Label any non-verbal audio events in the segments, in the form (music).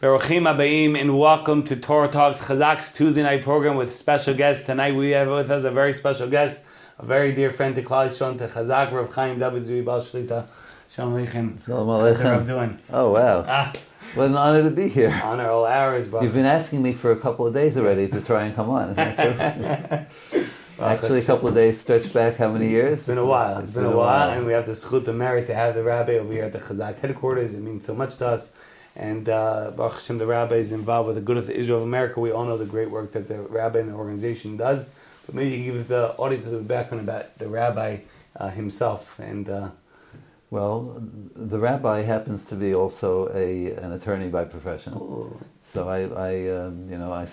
Berochim Abayim and welcome to Torah Talks Chazak's Tuesday night program with special guests. Tonight we have with us a very special guest, a very dear friend to Klal Yisrael, to Chazak, Rav Chaim David Zvi Bal Shlita. Shalom Aleichem. Shalom Rav Aleichem. doing? Oh wow! Ah, What an honor to be here. honor all hours, but You've been asking me for a couple of days already to try and come on. Isn't that true? (laughs) Actually, a couple of days stretched back how many years? It's been a while. it's been, a while, and we have the schut, the merit to have the rabbi over here at the Chazak headquarters. It means so much to us. And uh, Baruch Hashem, the rabbi is involved with the Good of the Israel of America. We all know the great work that the rabbi and the organization does. But maybe you give the audience a little background about the rabbi uh, himself. And uh, Well, the rabbi happens to be also a an attorney by profession. So I, I um, you know, I,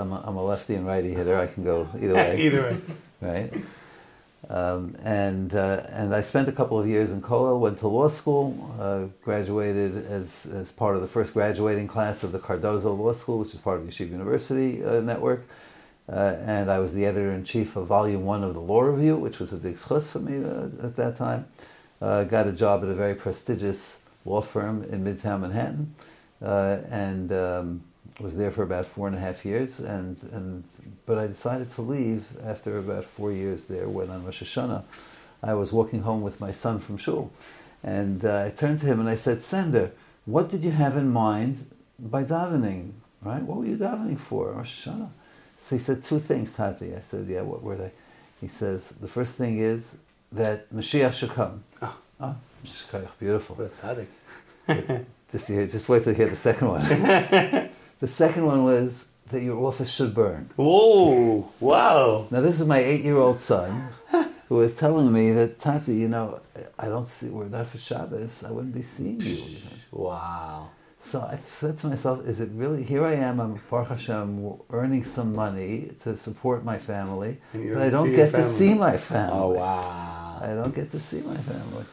am a, I'm a lefty and righty hitter. I can go either (laughs) way. either way, right? Um, and uh, and I spent a couple of years in Kollel, went to law school, uh, graduated as as part of the first graduating class of the Cardozo Law School, which is part of the Yeshiva University uh, network. Uh, and I was the editor in chief of Volume One of the Law Review, which was a big schutz for me uh, at that time. Uh, got a job at a very prestigious law firm in Midtown Manhattan, and um, was there for about four and a half years. And, and but I decided to leave after about four years there. When on Rosh Hashanah, I was walking home with my son from shul, and uh, I turned to him and I said, "Sender, what did you have in mind by davening? Right? What were you davening for, Rosh Hashanah?" So he said two things, Tati. I said, "Yeah, what were they?" He says, "The first thing is that Mashiach should come." Oh. oh beautiful. what a tzaddik. Just hear, just wait till you hear the second one. (laughs) the second one was that your office should burn. Whoa, wow. Now this is my eight-year-old son (laughs) who was telling me that Tati, you know, I don't see we're not for Shabbos. I wouldn't be seeing you. even." Wow. So I said to myself, is it really, here I am, I'm Baruch Hashem, earning some money to support my family, but I don't get to see my family. Oh, wow. I don't get to see my family.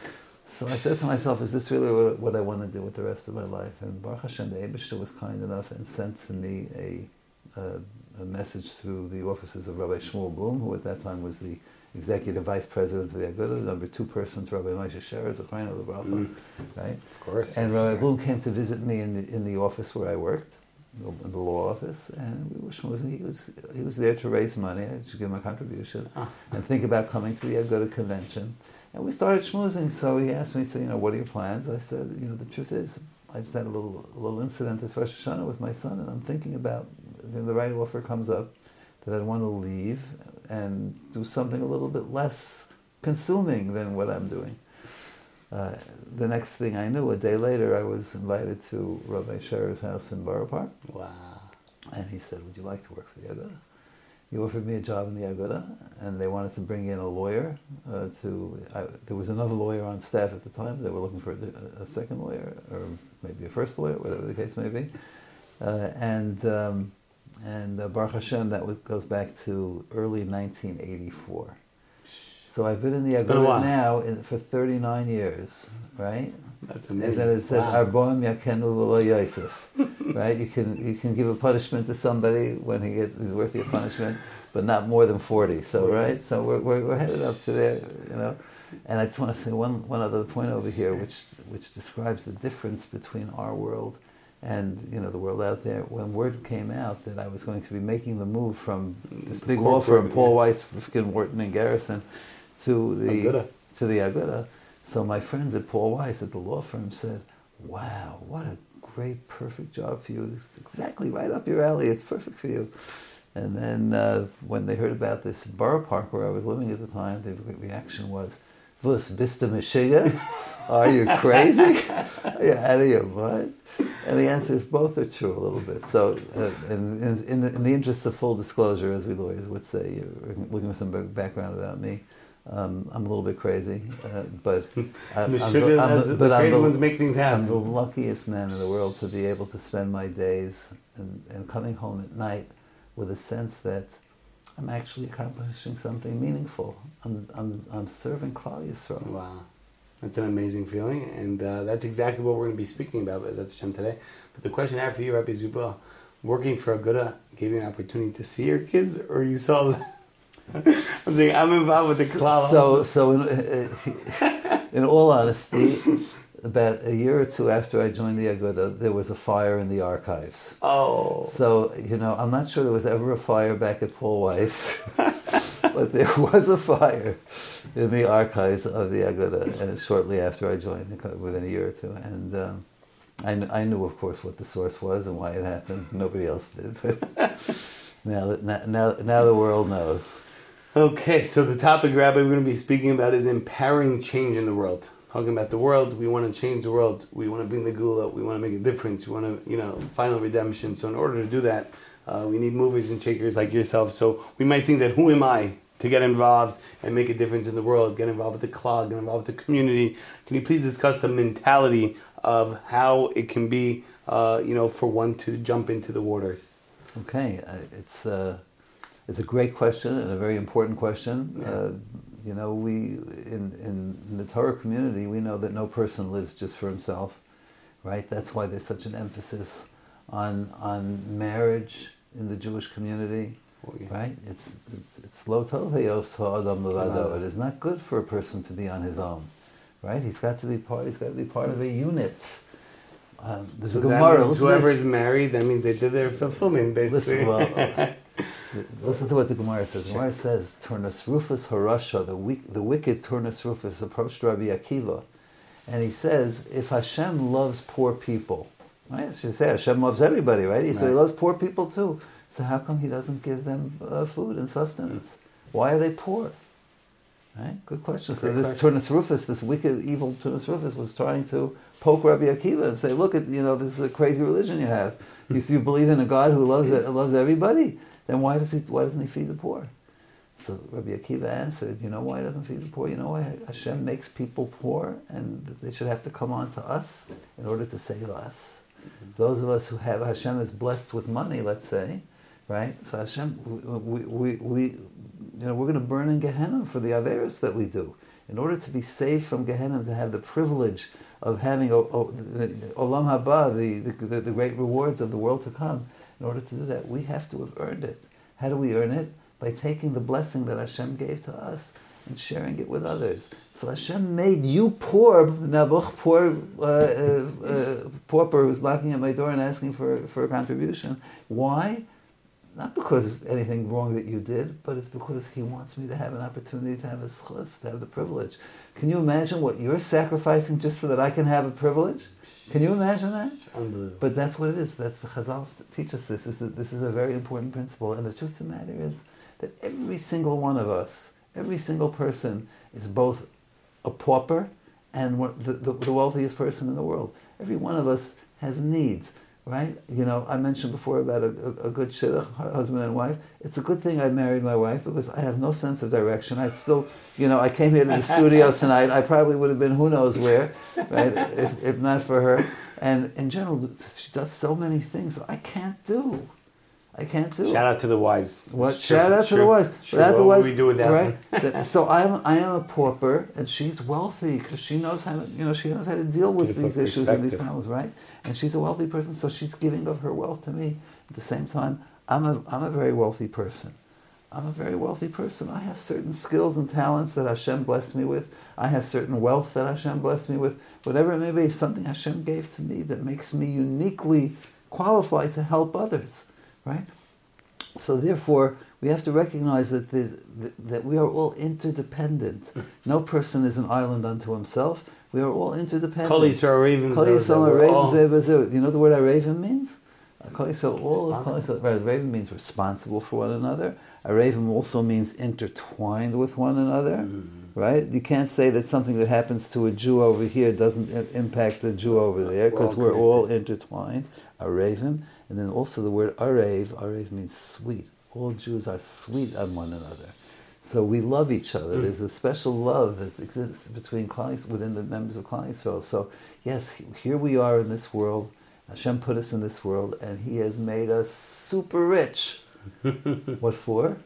So I said to myself, is this really what, what I want to do with the rest of my life? And Baruch Hashem, the Abishter was kind enough and sent to me a, a, a message through the offices of Rabbi Shmuel Bloom, who at that time was the executive vice president of the Agudah, number two person to Rabbi Moshe Sherer, Zechariah the Bracha, Mm. right? Of course. And Rabbi Bloom came to visit me in the, in the office where I worked, in the law office, and we were schmoozing. He was he was there to raise money, I should give him a contribution, Ah. and think about coming to the Aguda convention. And we started schmoozing. So he asked me, so you know, what are your plans? I said, you know, the truth is, I just had a little a little incident this Rosh Hashanah with my son, and I'm thinking about you know, the right offer comes up that I'd want to leave and do something a little bit less consuming than what I'm doing. Uh, the next thing I knew, a day later, I was invited to Rabbi Sherer's house in Borough Park, Wow. and he said, "Would you like to work for the Aguda?" He offered me a job in the Aguda, and they wanted to bring in a lawyer. Uh, to I, there was another lawyer on staff at the time. They were looking for a, a second lawyer, or maybe a first lawyer, whatever the case may be. Uh, and um, and uh, Baruch Hashem, that was, goes back to early 1984. So I've been in the It's been a while. Aguda now in, for 39 years, right? That's And it says Wow. Arboim Yakenu V'lo Yosef, (laughs) right? You can you can give a punishment to somebody when he gets he's worthy of punishment, but not more than 40. So right, so we're, we're, we're headed up to there, you know. And I just want to say one, one other point over here, which which describes the difference between our world and you know the world out there. When word came out that I was going to be making the move from this big law firm, Paul. Weiss, Rifkind, Wharton, and Garrison, to the Aguda. to the Aguda. So my friends at Paul Weiss at the law firm said, "Wow, what a great, perfect job for you! It's exactly right up your alley. It's perfect for you." And then uh, when they heard about this borough park where I was living at the time, the reaction was, "Vus bist du? Are you crazy? Are you out of your mind?" And the answer is both are true a little bit. So, uh, in, in, in, the, interest of full disclosure, as we lawyers would say, you're looking for some background about me. Um, I'm a little bit crazy, uh, but (laughs) I, I'm, sugar, I'm as the, but I'm the- ones make things I'm the luckiest man in the world to be able to spend my days and, and coming home at night with a sense that I'm actually accomplishing something meaningful. I'm, I'm, I'm serving Klal Yisrael. Wow. That's an amazing feeling, and uh, that's exactly what we're going to be speaking about as Hashem today. But the question I have for you, Rabbi Zubah, working for Aguda gave you an opportunity to see your kids, or you saw I'm (laughs) (laughs) I'm involved with the. So, so in, in all honesty, about a year or two after I joined the Aguda, there was a fire in the archives. Oh. So, you know, I'm not sure there was ever a fire back at Paul Weiss, (laughs) but there was a fire in the archives of the Aguda and shortly after I joined, within a year or two. And um, I, kn- I knew, of course, what the source was and why it happened. Nobody else did. But (laughs) now, that, now, now, now the world knows. Okay, so the topic, Rabbi, we're going to be speaking about is empowering change in the world. Talking about the world, we want to change the world. We want to bring the gula. We want to make a difference. We want to, you know, final redemption. So in order to do that, uh, we need movers and shakers like yourself. So we might think that who am I to get involved and make a difference in the world? Get involved with the club, get involved with the community. Can you please discuss the mentality of how it can be, uh, you know, for one to jump into the waters? Okay, uh, it's uh, it's a great question and a very important question. Yeah. Uh, you know, we in, in the Torah community, we know that no person lives just for himself, right? That's why there's such an emphasis on on marriage in the Jewish community, Oh, yeah. right? It's it's it's lo tov levado. It is not good for a person to be on his own, right? He's got to be part. He's got to be part of a unit. Um, So Gemara. whoever is married, that means they did their fulfillment, basically. Listen, well, (laughs) listen to what the Gemara says. The Gemara says, Turnus Rufus Harasha, the, weak, the wicked Turnus Rufus approached Rabbi Akiva, and he says, if Hashem loves poor people, right? So you say Hashem loves everybody, right? So he Right. loves poor people too. So how come he doesn't give them uh, food and sustenance? Why are they poor? Right? Good question. So this question. Turnus Rufus, this wicked, evil Turnus Rufus, was trying to poke Rabbi Akiva and say, "Look, at you know, this is a crazy religion you have. You, you believe in a God who loves it loves everybody. Then why does he why doesn't he feed the poor?" So Rabbi Akiva answered, "You know why he doesn't feed the poor? You know why Hashem makes people poor, and they should have to come on to us in order to save us. Those of us who have Hashem is blessed with money, let's say." Right, so Hashem, we, we, we, you know, we're going to burn in Gehenna for the averis that we do. In order to be saved from Gehenna, to have the privilege of having o, o, the Olam Haba, the, the, the great rewards of the world to come, in order to do that, we have to have earned it. How do we earn it? By taking the blessing that Hashem gave to us and sharing it with others. So Hashem made you poor, Nabuch, poor uh, uh, uh, pauper who's knocking at my door and asking for, for a contribution. Why? Not because it's anything wrong that you did, but it's because he wants me to have an opportunity to have a schus, to have the privilege. Can you imagine what you're sacrificing just so that I can have a privilege? Can you imagine that? Unbelievable. But that's what it is. That's the Chazal teach us this. This is, this is a very important principle. And the truth of the matter is that every single one of us, every single person is both a pauper and the, the, the wealthiest person in the world. Every one of us has needs, right? You know, I mentioned before about a, a, a good shidduch, husband and wife. It's a good thing I married my wife because I have no sense of direction. I still, you know, I came here to the studio (laughs) tonight. I probably would have been who knows where, right? if, if not for her. And in general, she does so many things that I can't do. I can't do. Shout out to the wives. What? Sure, Shout out to the wives. Sure, Without the what wives, would we do without right? so I'm I am a pauper, and she's wealthy because she knows how to you know she knows how to deal with these issues and these problems, right? And she's a wealthy person, so she's giving of her wealth to me. At the same time, I'm a I'm a very wealthy person. I'm a very wealthy person. I have certain skills and talents that Hashem blessed me with. I have certain wealth that Hashem blessed me with. Whatever it may be, something Hashem gave to me that makes me uniquely qualified to help others, right? So therefore, we have to recognize that that we are all interdependent. Mm. No person is an island unto himself. We are all interdependent. Kol Yisrael Ravens. Kol Yisrael Raven all- Zeh B'Zeh. You know the word Araven means? Uh, Kol Yisrael, all of Kol Responsible. Yisrael, right, Raven means responsible for one another. A also means intertwined with one another, Mm-hmm. right? You can't say that something that happens to a Jew over here doesn't i- impact the Jew over there We're because we're all intertwined. A and then also the word arev. Arev means sweet. All Jews are sweet on one another. So we love each other. Mm. There's a special love that exists between Klal within the members of Klal Yisrael. So yes, here we are in this world. Hashem put us in this world, and He has made us super rich. (laughs) what for?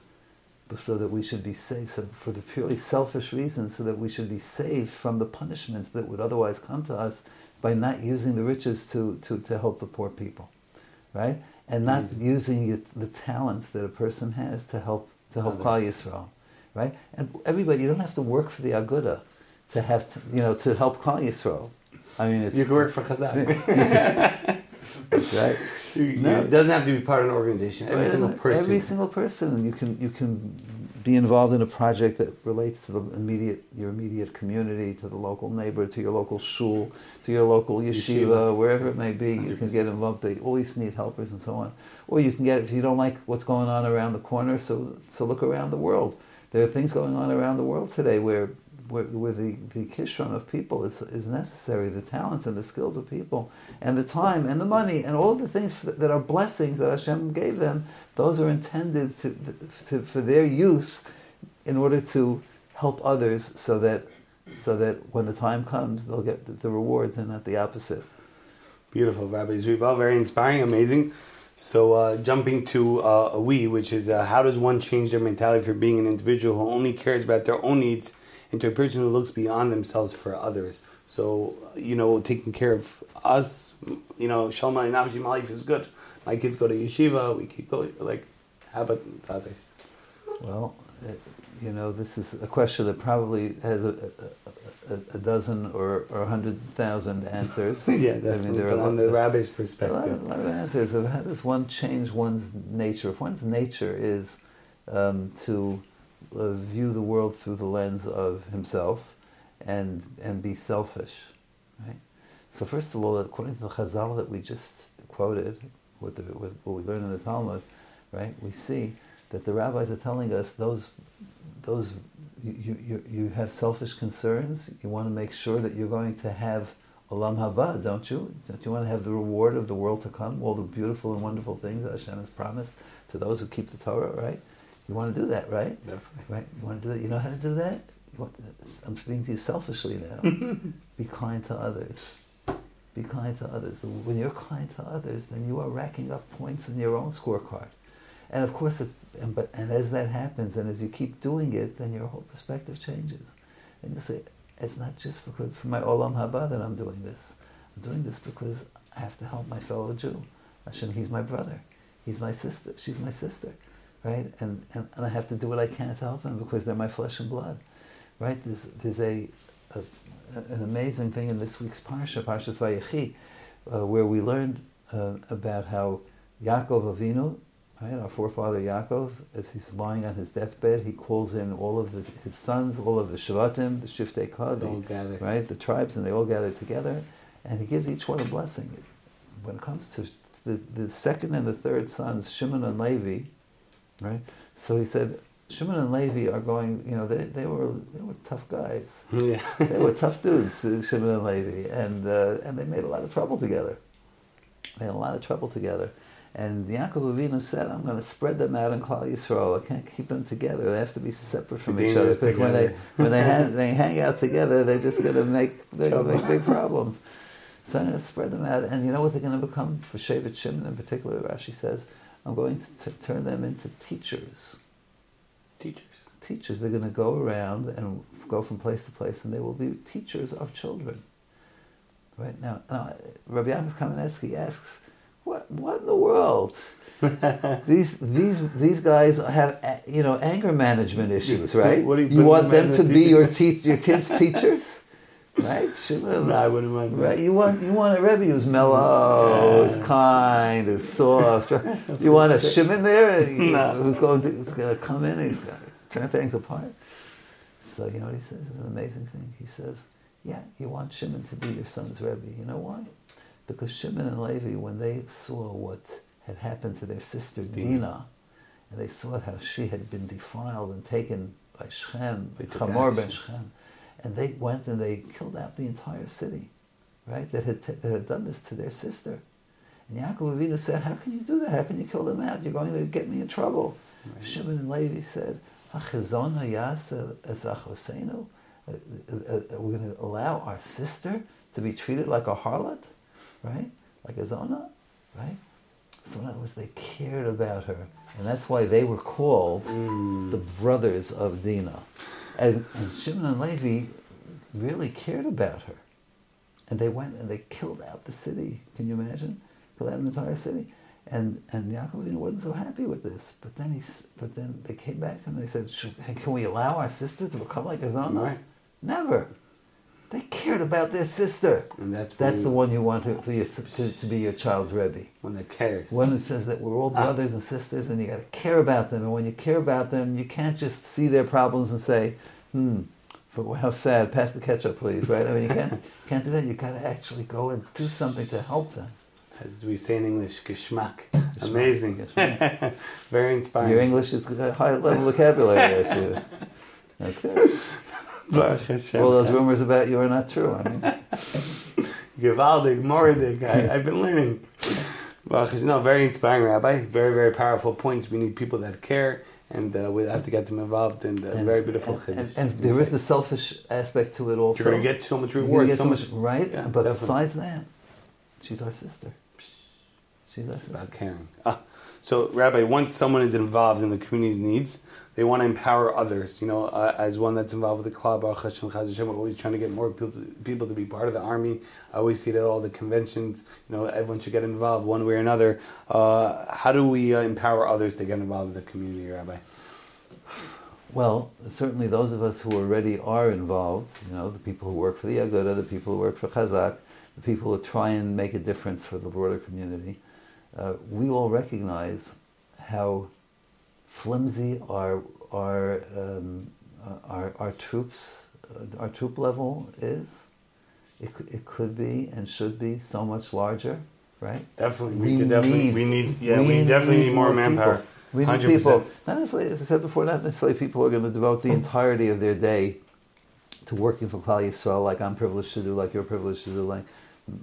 So that we should be saved, so for the purely selfish reason, so that we should be saved from the punishments that would otherwise come to us by not using the riches to, to, to help the poor people, right? And not Amazing. using the talents that a person has to help to help Klal Yisrael, right? And everybody, you don't have to work for the Aguda to have to, you know, to help Klal Yisrael. I mean, it's You can work for Chazak. (laughs) right. No. It doesn't have to be part of an organization. Every single person. Every single person. You can you can be involved in a project that relates to the immediate your immediate community, to the local neighbor, to your local shul, to your local yeshiva, Yeshiva. wherever it may be. You can get involved. They always need helpers and so on. Or you can get if you don't like what's going on around the corner, so so look around the world. There are things going on around the world today where where, where the, the kishron of people is, is necessary, the talents and the skills of people, and the time and the money and all the things that are blessings that Hashem gave them, those are intended to, to, for their use in order to help others so that, so that when the time comes, they'll get the, rewards and not the opposite. Beautiful, Rabbi Zrival. Very inspiring, amazing. So, uh, jumping to uh, a we, which is uh, how does one change their mentality from being an individual who only cares about their own needs into a person who looks beyond themselves for others? So, you know, taking care of us, you know, Shalom Nafshi, my life is good. My kids go to yeshiva, we keep going. Like, how about others? Well, uh, you know, this is a question that probably has a, a, a, a dozen or, or a hundred thousand answers. (laughs) yeah, I mean, there are but a on the rabbi's A lot, perspective. of, a lot of answers of how does one change one's nature. If one's nature is um, to uh, view the world through the lens of himself and and be selfish, right? So first of all, according to the Chazal that we just quoted, with, the, with what we learned in the Talmud, right? We see that the rabbis are telling us those those you, you, you have selfish concerns. You want to make sure that you're going to have olam haba, don't you? Don't you want to have the reward of the world to come, all the beautiful and wonderful things that Hashem has promised to those who keep the Torah, right? You want to do that, right? Definitely. Right? You want to do that? You know how to do that? Want, I'm speaking to you selfishly now. (laughs) Be kind to others. Be kind to others. When you're kind to others, then you are racking up points in your own scorecard. And of course, it, and, but, and as that happens, and as you keep doing it, then your whole perspective changes. And you say, it's not just because for my olam haba that I'm doing this. I'm doing this because I have to help my fellow Jew. Hashem, he's my brother. He's my sister. She's my sister. Right? And, and, and I have to do what I can to help them because they're my flesh and blood. Right? There's, there's a, a, an amazing thing in this week's Parsha, Parshas Vayechi, uh, where we learned uh, about how Yaakov Avinu, right, our forefather Yaakov, as he's lying on his deathbed, he calls in all of the, his sons, all of the Shvatim, the Shiftei Kad, the, right, the tribes, and they all gather together, and he gives each one a blessing. When it comes to the, the second and the third sons, Shimon and Levi, right? So he said, Shimon and Levi are going, you know, they, they were they were tough guys. (laughs) Yeah. They were tough dudes, uh, Shimon and Levi, and uh, and they made a lot of trouble together. They had a lot of trouble together. And Yaakov Avinu said, I'm going to spread them out in Klal Yisrael. I can't keep them together. They have to be separate from each other. Because when they, when they, (laughs) hang, they hang out together, they're just going to make, they're gonna make big (laughs) problems. So I'm going to spread them out. And you know what they're going to become? For Shevet Shimon in particular, Rashi says, I'm going to t- turn them into teachers. Teachers. Teachers, they're going to go around and go from place to place, and they will be teachers of children. Right now, now Rabbi Yaakov Kamenetsky asks, "What, what in the world? (laughs) these, these, these guys have, you know, anger management issues, right? What you you want them them to be your te- your kids' teachers, right? Shimon, No, I wouldn't mind. Right, you want you want a Rebbe who's mellow, Yeah. who's kind, who's soft. (laughs) You want a Shimon there No. who's going to who's going to come in, and he's going to turn things apart. So you know what he says? It's an amazing thing. He says, "Yeah, you want Shimon to be your son's Rebbe. You know why? Because Shimon and Levi, when they saw what had happened to their sister Dinah, and they saw how she had been defiled and taken by They took Hamor ben. Shechem, and they went and they killed out the entire city, right? That had, that had done this to their sister. And Yaakov Avinu said, "How can you do that? How can you kill them out? You're going to get me in trouble." Right. Shimon and Levi said, "Achazon hayas as achosenu." Uh, uh, uh, We're going to allow our sister to be treated like a harlot, right? Like a zona, right? So in other words, they cared about her, and that's why they were called Mm. the brothers of Dinah. And, and Shimon and Levi really cared about her. And they went and they killed out the city. Can you imagine? Killed out an entire city. And and Yaakov wasn't so happy with this. But then he, but then they came back and they said, "Can we allow our sister to become like a zona?" Right. Never, They cared about their sister. And that's That's the one you want to, for your, to, to be your child's Rebbe. One that cares. One who says that we're all Ah. brothers and sisters and you got to care about them. And when you care about them, you can't just see their problems and say, hmm, for how sad, pass the ketchup, please, right? I mean, you can't, (laughs) can't do that. you got to actually go and do something to help them. As we say in English, geschmack. Amazing. Geschmack. (laughs) Very inspiring. Your English is a high level vocabulary, I see. That's good. (laughs) All those rumors about you are not true. I mean, (laughs) Gewaldig, mordig. I, (laughs) I've been learning. No, very inspiring, Rabbi. Very, very powerful points. We need people that care, and uh, we have to get them involved. And uh, very beautiful. And, and, and there is the selfish aspect to it also. You're going to get so much reward. So so much. much, right? Yeah, but definitely. besides that, she's our sister. She's our sister. about caring. Ah, so, Rabbi, once someone is involved in the community's needs, they want to empower others. You know, uh, as one that's involved with the club, Baruch we're always trying to get more people, people to be part of the army. I always see it at all the conventions. You know, everyone should get involved one way or another. Uh, how do we uh, empower others to get involved with the community, Rabbi? Well, certainly those of us who already are involved, you know, the people who work for the Aguda, the people who work for Chazak, the people who try and make a difference for the broader community, uh, we all recognize how flimsy our our um, our, our troops, uh, our troop level is. It, could- it could be and should be so much larger, right? Definitely, we, We could definitely, need- we need, yeah, we we, definitely need need more more manpower. people. We need 100%. people. Not necessarily, as I said before, not necessarily people are going to devote the entirety of their day to working for Klal Yisrael, like I'm privileged to do, like you're privileged to do, like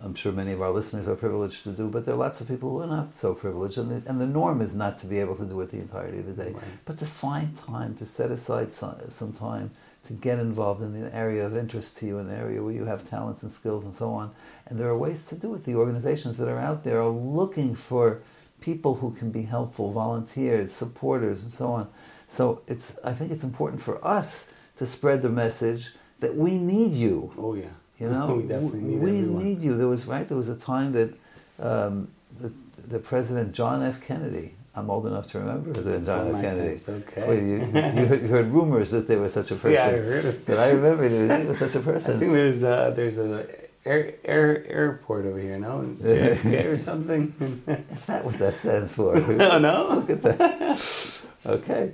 I'm sure many of our listeners are privileged to do. But there are lots of people who are not so privileged, and the, and the norm is not to be able to do it the entirety of the day, Right. but to find time to set aside some, some time to get involved in an area of interest to you, an area where you have talents and skills and so on. And there are ways to do it. The organizations that are out there are looking for people who can be helpful, volunteers, supporters, and so on. So it's I think it's important for us to spread the message that we need you. Oh, yeah. You know, (laughs) we need we need you. There was right. There was a time that um, the, the President John F. Kennedy. I'm old enough to remember President John F. Kennedy. times, okay. Well, you, you, heard, rumors that there was (laughs) such a person. Yeah, I heard it. But I remember there was, (laughs) such a person. I think there's uh, there's a air, air airport over here, no? JFK or something. Is that what that stands for? no, no. Look at that. Okay.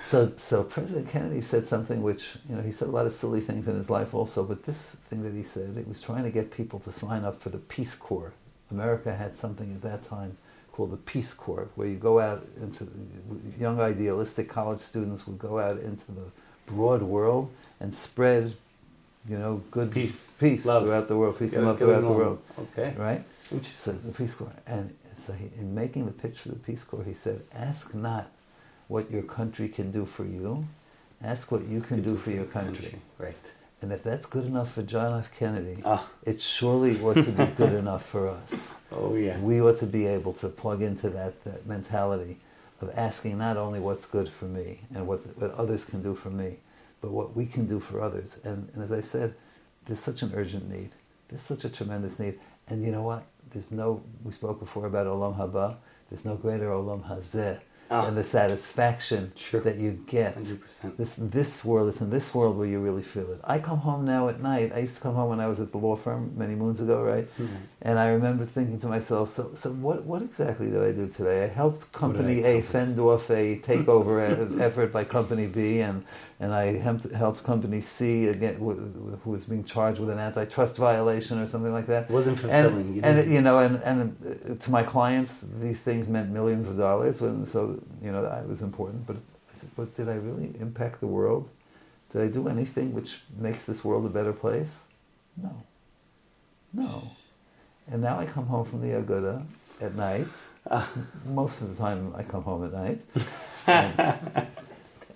So, so President Kennedy said something which, you know, he said a lot of silly things in his life also, but this thing that he said, it was trying to get people to sign up for the Peace Corps. America had something at that time called the Peace Corps, where you go out into, young idealistic college students would go out into the broad world and spread, you know, good Peace, peace love. throughout the world, peace Yeah, and love throughout the world, Okay. right? Interesting. So the Peace Corps, and so he, in making the pitch for the Peace Corps, he said, "Ask not what your country can do for you, ask what you can do for your country." Right. And if that's good enough for John F. Kennedy, Ah. it surely ought to be good (laughs) enough for us. Oh yeah. We ought to be able to plug into that, that mentality of asking not only what's good for me and what, what others can do for me, but what we can do for others. And, and as I said, there's such an urgent need. There's such a tremendous need. And you know what? There's no, we spoke before about Olam Haba, there's no greater Olam Hazeh Ah. than the satisfaction Sure. that you get. 100%. This, this world, it's in this world where you really feel it. I come home now at night. I used to come home when I was at the law firm many moons ago, right? Mhm. And I remember thinking to myself, so, so what, what exactly did I do today? I helped Company I A fend off a takeover effort by Company B, and, and I helped, helped Company C, again, wh- who was being charged with an antitrust violation or something like that. It wasn't fulfilling. You And, and you know, and, and uh, to my clients, these things meant millions of dollars, and so you know that was important. But I said, but did I really impact the world? Did I do anything which makes this world a better place? No, no. And now I come home from the Aguda at night. Most of the time, I come home at night, (laughs)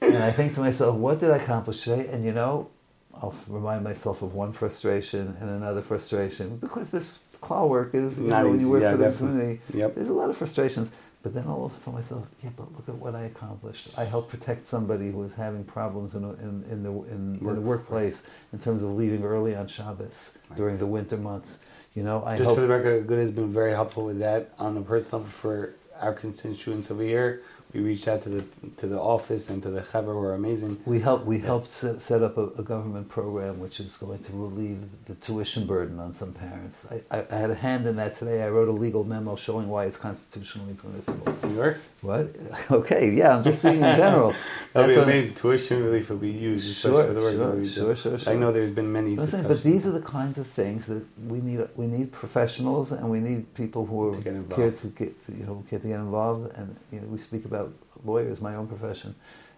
and, I think to myself, what did I accomplish today? And you know, I'll remind myself of one frustration and another frustration because this call work is, you Not know, easy, you work yeah, for the definitely. community, Yep. there's a lot of frustrations. But then I'll also tell myself, yeah, but look at what I accomplished. I helped protect somebody who was having problems in, in, in, the, in, in the workplace in terms of leaving early on Shabbos Right. during the winter months. You know, I Just for the record, Good has been very helpful with that on a personal level for our constituents over here. We reached out to the to the office and to the chaver who are amazing. We helped. We Yes. helped set, set up a, a government program which is going to relieve the tuition burden on some parents. I, I, I had a hand in that today. I wrote a legal memo showing why it's constitutionally permissible. New York. What? (laughs) Okay, yeah. I'm just speaking in general. (laughs) That'd be That's what- amazing. Tuition relief will be used, Sure, for the work sure, that sure, sure, I know there's been many Listen, but these are the kinds of things that we need. We need professionals, and we need people who are To care to get, you know, care to get involved. And you know, we speak about lawyers, my own profession.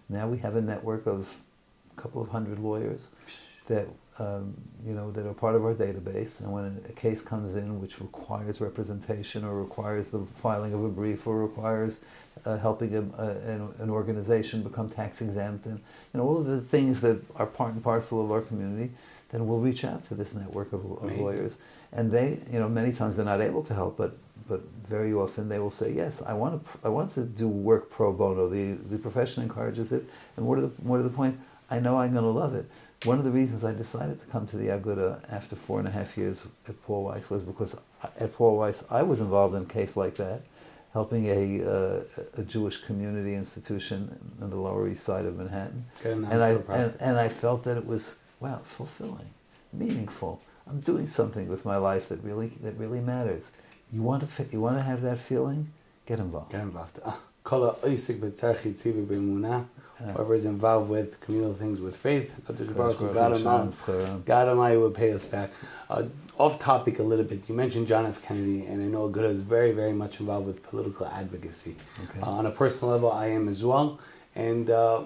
Now we have a network of a couple of hundred lawyers that um, you know that are part of our database. And when a case comes in which requires representation, or requires the filing of a brief, or requires uh, helping a, a, an, an organization become tax exempt, and you know all of the things that are part and parcel of our community, then we'll reach out to this network of, of lawyers, and they, you know, many times they're not able to help, but but very often they will say, yes, I want to, I want to do work pro bono. The the profession encourages it, and more to the more to the point, I know I'm going to love it. One of the reasons I decided to come to the Aguda after four and a half years at Paul Weiss was because at Paul Weiss I was involved in a case like that, helping a, uh, a Jewish community institution in the Lower East Side of Manhattan, and I and, and I felt that it was wow fulfilling, meaningful. I'm doing something with my life that really that really matters. You want to you want to have that feeling, get involved. Get involved. Ah, Kol ha'osik b'tzarchi tzivi b'emunah. Yeah. Whoever is involved with communal things with faith, Kadosh Baruch Hu, God Almighty- God Almighty will pay us back. Uh, off topic a little bit, you mentioned John F. Kennedy, and I know Aguda is very, very much involved with political advocacy. Okay. Uh, on a personal level, I am as well. And uh,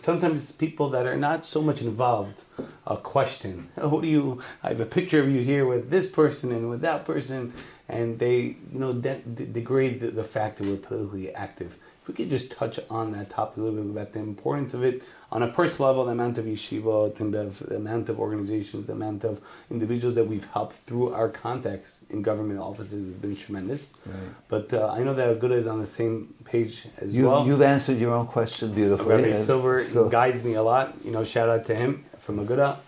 sometimes people that are not so much involved uh, question, (laughs) who do you, I have a picture of you here with this person and with that person, and they, you know, de- de- degrade the, the fact that we're politically active. If we could just touch on that topic a little bit about the importance of it on a personal level, the amount of yeshivot and the, the amount of organizations, the amount of individuals that we've helped through our contacts in government offices has been tremendous. Right. But uh, I know that Aguda is on the same page as You, well. You've answered your own question beautifully. Rabbi Silber so- guides me a lot. You know, shout out to him from Aguda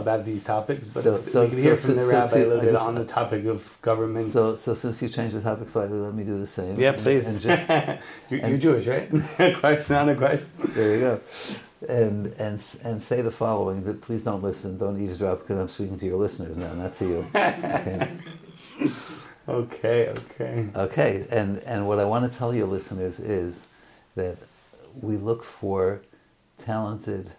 about these topics. But So- so- we could hear so- from the rabbi a little bit on the topic of government. So, so since you changed the topic slightly, let me do the same. yeah, please. And just, (laughs) you're, you're Jewish, right? (laughs) question on a question. there you go. And, and, and say the following, that please don't listen, don't eavesdrop, because I'm speaking to your listeners now, not to you. Okay. (laughs) Okay, okay. Okay, and, and what I want to tell your listeners is that we look for talented,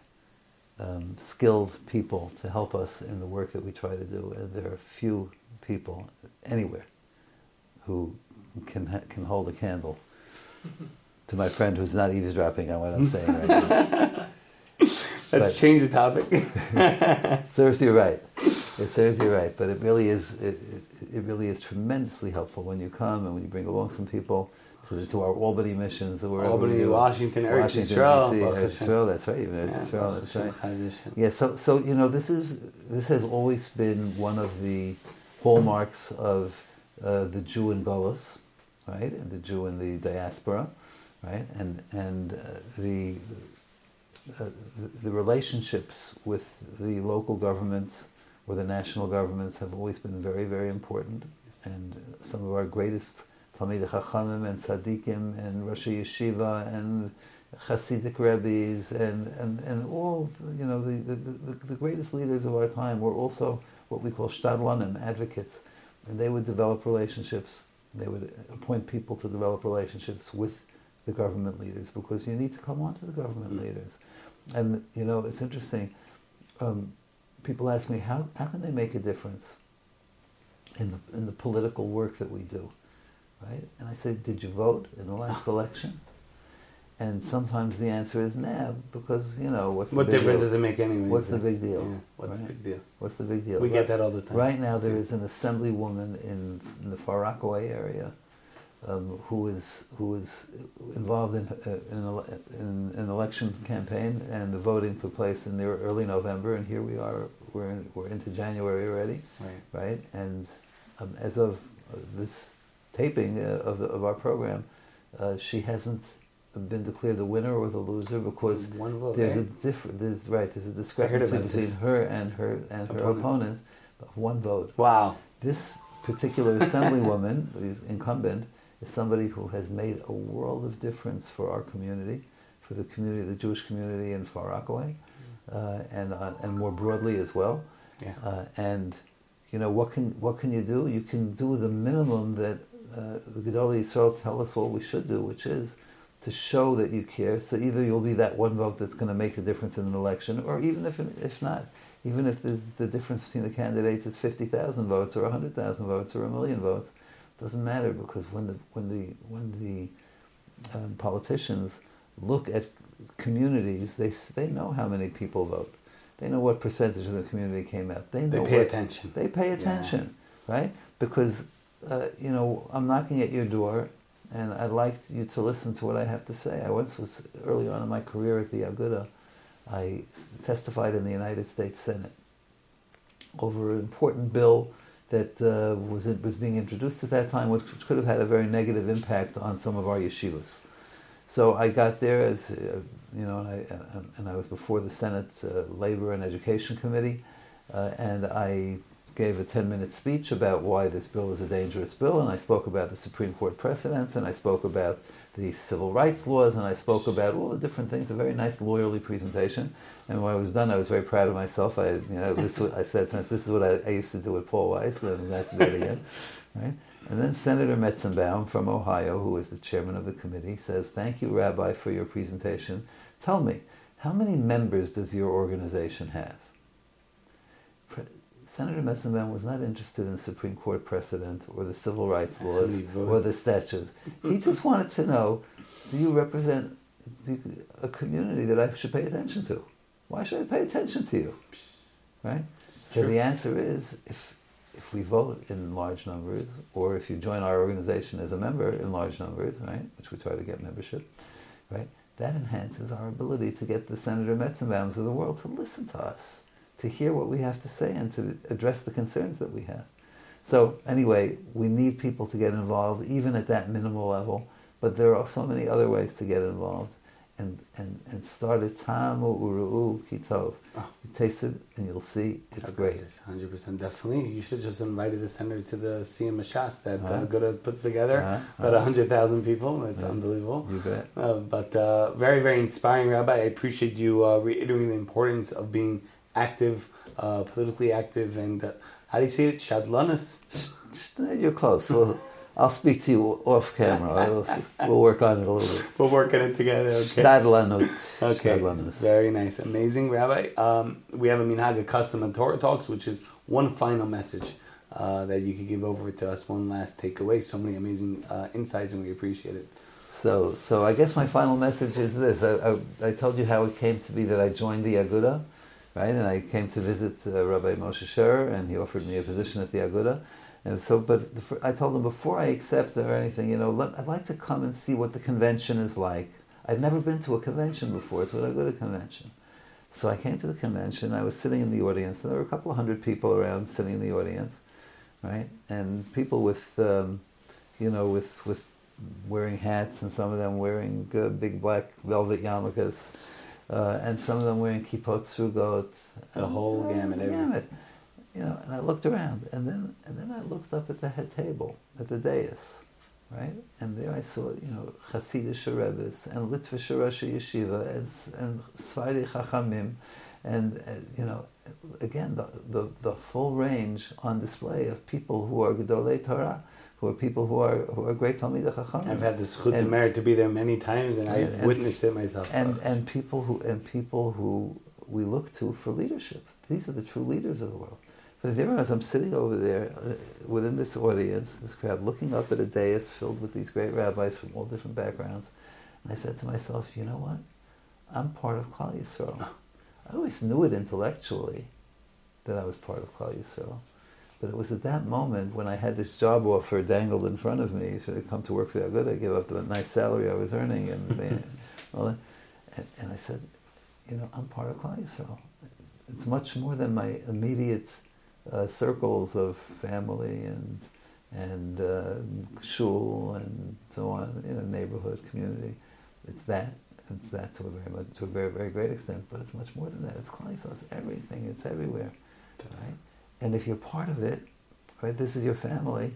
um, skilled people to help us in the work that we try to do, and there are few people anywhere who can ha- can hold a candle to my friend who's not eavesdropping on what I'm saying right now. (laughs) Let's But- change the topic. It serves you right. It serves you right. But it really is. It, it, it really is tremendously helpful when you come and when you bring along some people to, the, to our Albany missions wherever Albany, we. Washington, Eretz Washington, Yisrael, D.C., Baruch Eretz Hashem. Yisrael, that's right. even Eretz yeah, Yisrael, that's right. Yeah. So so you know this is this has always been one of the hallmarks of uh, the Jew in Golis, right, and the Jew in the diaspora, right, and and uh, the uh, the, the relationships with the local governments or the national governments have always been very, very important. And some of our greatest Talmidei Chachamim and Tzaddikim and Rosh Yeshiva and Hasidic Rebbes and, and, and all, you know, the, the, the, greatest leaders of our time were also what we call Stadlanim, advocates. And they would develop relationships, they would appoint people to develop relationships with the government leaders because you need to come on to the government Mm. leaders. And, you know, it's interesting. Um, people ask me, how, how can they make a difference in the, in the political work that we do? Right? And I say, did you vote in the last (laughs) election? And sometimes the answer is nah, because, you know, what's the What difference deal? does it make anyway? What's the big deal? Yeah, what's the big deal? What's the big deal? We Right- get that all the time. Right now, there is an assemblywoman in, in the Far Rockaway area um, who is who is involved in, uh, in, an in an election campaign, and the voting took place in the early November, and here we are. We're in, we're into January already, Right. right? And um, as of uh, this taping uh, of, of our program, uh, she hasn't been declared the winner or the loser because vote. there's a different. There's right. There's a discrepancy between this. her and her and her Opponent. opponent. of one vote. Wow. This particular assemblywoman, (laughs) is incumbent, is somebody who has made a world of difference for our community, for the community, the Jewish community in Far Rockaway, uh, and uh, and more broadly as well. Yeah. Uh, and you know what can what can you do? You can do the minimum that uh, the Gedolei Yisrael tell us all we should do, which is to show that you care. So either you'll be that one vote that's going to make a difference in an election, or even if if not, even if the, the difference between the candidates is fifty thousand votes or hundred thousand votes or a million votes, doesn't matter because when the when the when the um, politicians look at communities, they they know how many people vote. They know what percentage of the community came out. They know They pay what- attention. They pay attention, right? Because uh, you know I'm knocking at your door, and I'd like you to listen to what I have to say. I once was early on in my career at the Aguda. I testified in the United States Senate over an important bill that uh, was was being introduced at that time, which could have had a very negative impact on some of our yeshivas. So I got there as uh, you know, and I, and I was before the Senate uh, Labor and Education Committee, uh, and I gave a 10 minute speech about why this bill is a dangerous bill, and I spoke about the Supreme Court precedents, and I spoke about the civil rights laws, and I spoke about all the different things, a very nice lawyerly presentation. And when I was done, I was very proud of myself. I, you know, this I said, since this is what I, I used to do with Paul Weiss, and I'm nice to do it again, (laughs) right? And then Senator Metzenbaum from Ohio, who is the chairman of the committee, says, "Thank you, Rabbi, for your presentation. Tell me, how many members does your organization have?" Senator Metzenbaum was not interested in the Supreme Court precedent or the civil rights laws or the statutes. He just wanted to know, do you represent a community that I should pay attention to? Why should I pay attention to you? Right? So Sure. the answer is if if we vote in large numbers, or if you join our organization as a member in large numbers, right, which we try to get membership, right, that enhances our ability to get the Senator Metzenbaums of the world to listen to us, to hear what we have to say, and to address the concerns that we have. So anyway, we need people to get involved, even at that minimal level. But there are so many other ways to get involved, and and and start at tamu uru'u kitov. Oh. You taste it, and you'll see it's great. Hundred percent, definitely. You should have just invited the senator to the Siyum HaShas that uh, Uh-huh. Puts together. Uh-huh. About Uh-huh. hundred thousand people. It's Yeah. unbelievable. You bet. Uh, but uh, very, very inspiring, Rabbi. I appreciate you uh, reiterating the importance of being active, uh, politically active, and uh, how do you say it? Shadlanas. You're close. We'll, I'll speak to you off camera. We'll, we'll work on it a little bit. We're working on it together. Okay. Stadlanut. Okay, Stadlanut. very nice, amazing, Rabbi. Um, we have a Minhaga custom and Torah talks, which is one final message uh, that you could give over to us. One last takeaway. So many amazing uh, insights, and we appreciate it. So, so I guess my final message is this. I, I, I told you how it came to be that I joined the Aguda, right? And I came to visit uh, Rabbi Moshe Sherer, and he offered me a position at the Aguda. And so, but the, I told him before I accept or anything, you know, let, I'd like to come and see what the convention is like. I'd never been to a convention before. It's an Aguda convention. So I came to the convention. I was sitting in the audience, and there were a couple of hundred people around sitting in the audience, right? And people with, um, you know, with with wearing hats, and some of them wearing uh, big black velvet yarmulkes, uh, and some of them wearing kippot srugot. The whole gamut, The gamut. You know, and I looked around, and then and then I looked up at the head table at the dais, right? And there I saw, you know, Hasidic Rebbe's and Litvish Rosh Yeshiva and and Chachamim, and uh, you know, again the, the the full range on display of people who are Gedolei Torah, who are people who are who are great Talmidei Chachamim. I've had the schut And- merit to be there many times, and I've and- witnessed it myself. and and people who and people who we look to for leadership. These are the true leaders of the world. But there as I'm sitting over there uh, within this audience, this crowd, looking up at a dais filled with these great rabbis from all different backgrounds, and I said to myself, you know what? I'm part of Klal Yisrael. I always knew it intellectually that I was part of Klal Yisrael. But it was at that moment when I had this job offer dangled in front of me, should I come to work for the Aguda, give up the nice salary I was earning, and, the- (laughs) all that. and, and I said, you know, I'm part of Klal Yisrael. It's much more than my immediate uh, circles of family and and uh, shul and so on, in a neighborhood community. It's that. It's that to a very much, to a very very great extent, but it's much more than that. It's Klal Yisrael. It's everything. It's everywhere, right? And if you're part of it, right, this is your family.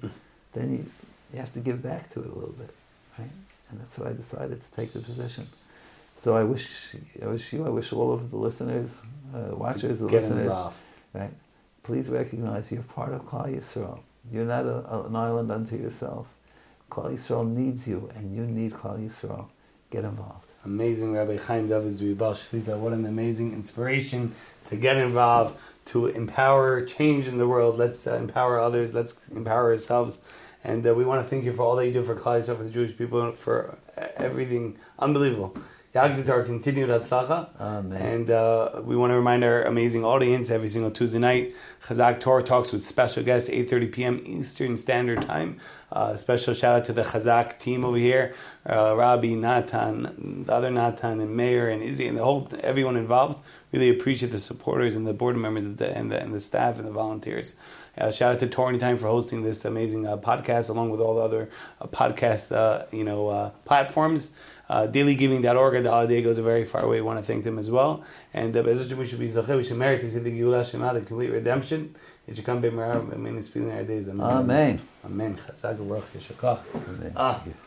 Then you you have to give back to it a little bit, right? And that's why I decided to take the position. So I wish, I wish you, I wish all of the listeners, uh, watchers, the Get listeners, right? Please recognize you're part of Klal Yisrael. You're not a, an island unto yourself. Klal Yisrael needs you, and you need Klal Yisrael. Get involved. Amazing Rabbi Chaim David Zwiebel Shlita. What an amazing inspiration to get involved, to empower change in the world. Let's uh, empower others. Let's empower ourselves. And uh, we want to thank you for all that you do for Klal Yisrael, for the Jewish people, for uh, everything unbelievable. Yagditar continued Hatzlacha. Amen. And uh, we want to remind our amazing audience every single Tuesday night, Chazak Torah talks with special guests, 8.30 p.m. Eastern Standard Time. Uh, special shout out to the Chazak team over here, uh, Rabbi, Natan, the other Natan, and Meir, and Izzy, and the whole, everyone involved. Really appreciate the supporters and the board members and the, and the, and the staff and the volunteers. Uh, shout out to Torah Time for hosting this amazing uh, podcast, along with all the other uh, podcast, uh, you know, uh, platforms. Uh, dailygiving.org, the holiday goes a very far way. We want to thank them as well. And uh, we should be we should merit to see the Geulah Shleimah, the complete redemption. It should come b'merav, amen, and speed in our days. Amen. Amen. Amen. Chazak, Baruch, Yeshakach. Amen. Ah, Thank you.